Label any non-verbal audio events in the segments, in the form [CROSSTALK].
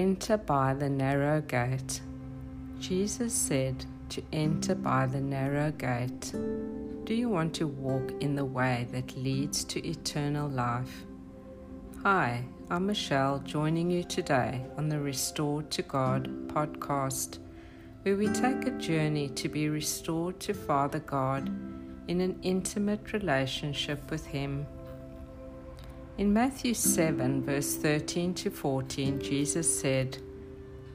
Enter by the narrow gate. Jesus said to enter by the narrow gate. Do you want to walk in the way that leads to eternal life? Hi, I'm Michelle, joining you today on the Restored to God podcast, where we take a journey to be restored to Father God in an intimate relationship with Him. In Matthew 7, verse 13 to 14, Jesus said,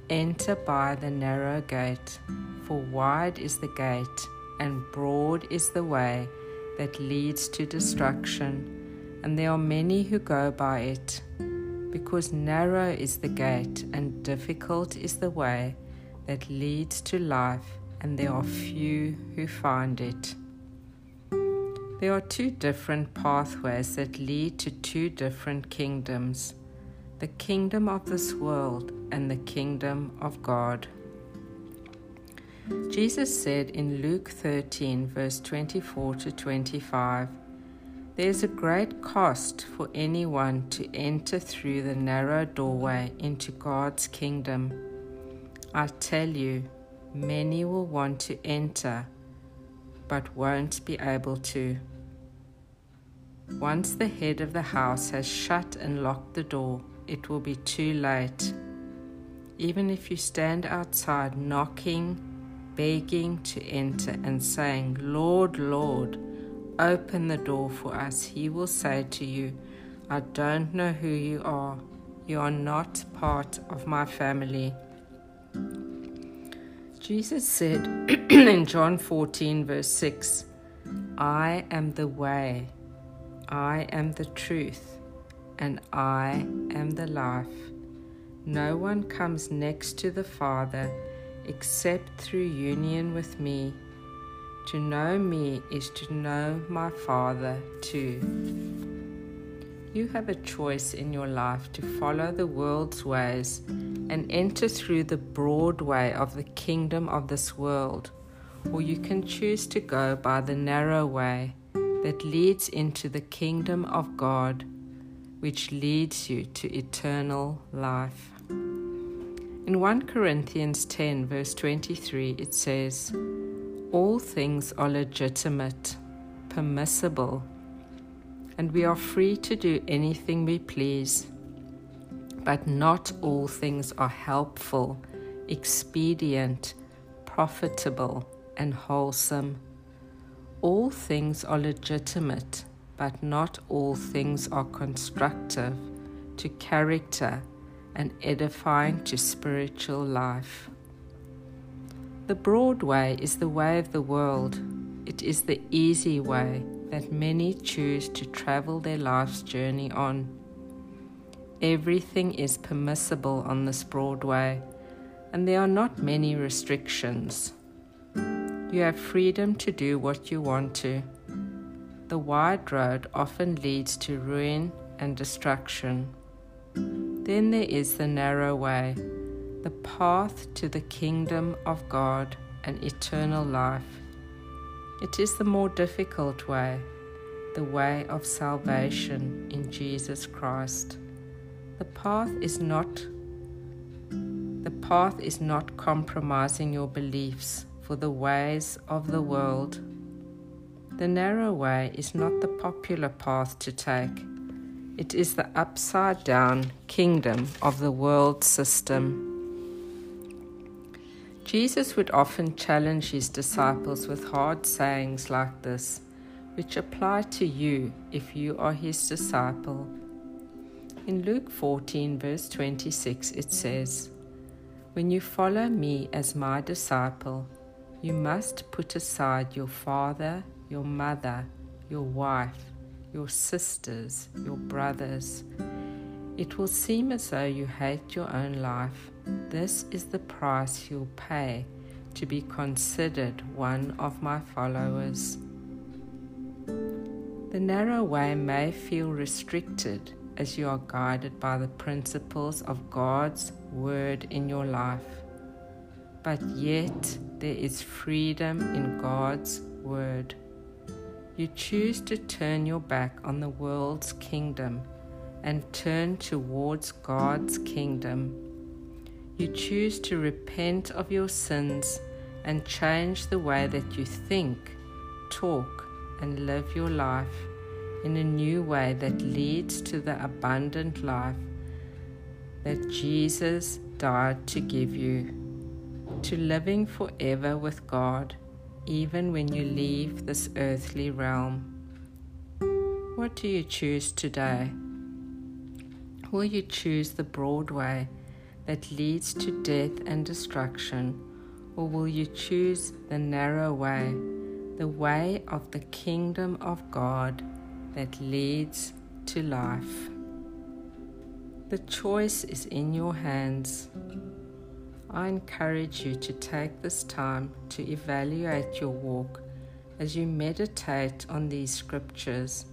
Enter by the narrow gate, for wide is the gate, and broad is the way that leads to destruction, and there are many who go by it. Because narrow is the gate, and difficult is the way that leads to life, and there are few who find it. There are two different pathways that lead to two different kingdoms the kingdom of this world and the kingdom of God. Jesus said in Luke 13, verse 24 to 25, There is a great cost for anyone to enter through the narrow doorway into God's kingdom. I tell you, many will want to enter but won't be able to. Once the head of the house has shut and locked the door, it will be too late. Even if you stand outside knocking, begging to enter, and saying, Lord, Lord, open the door for us, he will say to you, I don't know who you are. You are not part of my family. Jesus said [CLEARS THROAT] in John 14, verse 6, I am the way, I am the truth, and I am the life. No one comes next to the Father except through union with me. To know me is to know my Father too. You have a choice in your life to follow the world's ways and enter through the broad way of the kingdom of this world, or you can choose to go by the narrow way that leads into the kingdom of God, which leads you to eternal life. In 1 Corinthians 10, verse 23, it says, All things are legitimate, permissible, and we are free to do anything we please. But not all things are helpful, expedient, profitable, and wholesome. All things are legitimate, but not all things are constructive to character and edifying to spiritual life. The broad way is the way of the world. It is the easy way that many choose to travel their life's journey on. Everything is permissible on this broad way, and there are not many restrictions. You have freedom to do what you want to. The wide road often leads to ruin and destruction. Then there is the narrow way, the path to the kingdom of God and eternal life. It is the more difficult way, the way of salvation in Jesus Christ. The path is not the path is not compromising your beliefs for the ways of the world. The narrow way is not the popular path to take. It is the upside down kingdom of the world system. Jesus would often challenge his disciples with hard sayings like this, which apply to you if you are his disciple. In Luke 14, verse 26, it says, When you follow me as my disciple, you must put aside your father, your mother, your wife, your sisters, your brothers. It will seem as though you hate your own life this is the price you'll pay to be considered one of my followers. The narrow way may feel restricted as you are guided by the principles of God's Word in your life, but yet there is freedom in God's Word. You choose to turn your back on the world's kingdom and turn towards God's kingdom You choose to repent of your sins and change the way that you think, talk, and live your life in a new way that leads to the abundant life that Jesus died to give you, to living forever with God, even when you leave this earthly realm. What do you choose today? Will you choose the broad way that leads to death and destruction, or will you choose the narrow way, the way of the kingdom of God that leads to life? The choice is in your hands. I encourage you to take this time to evaluate your walk as you meditate on these scriptures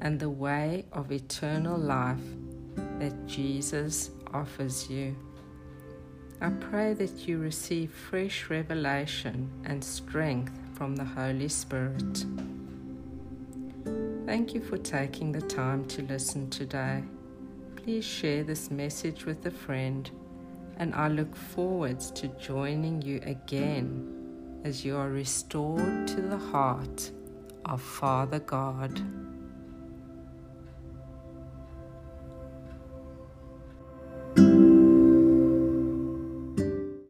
and the way of eternal life that Jesus offers you. I pray that you receive fresh revelation and strength from the Holy Spirit. Thank you for taking the time to listen today. Please share this message with a friend, and I look forward to joining you again as you are restored to the heart of Father God.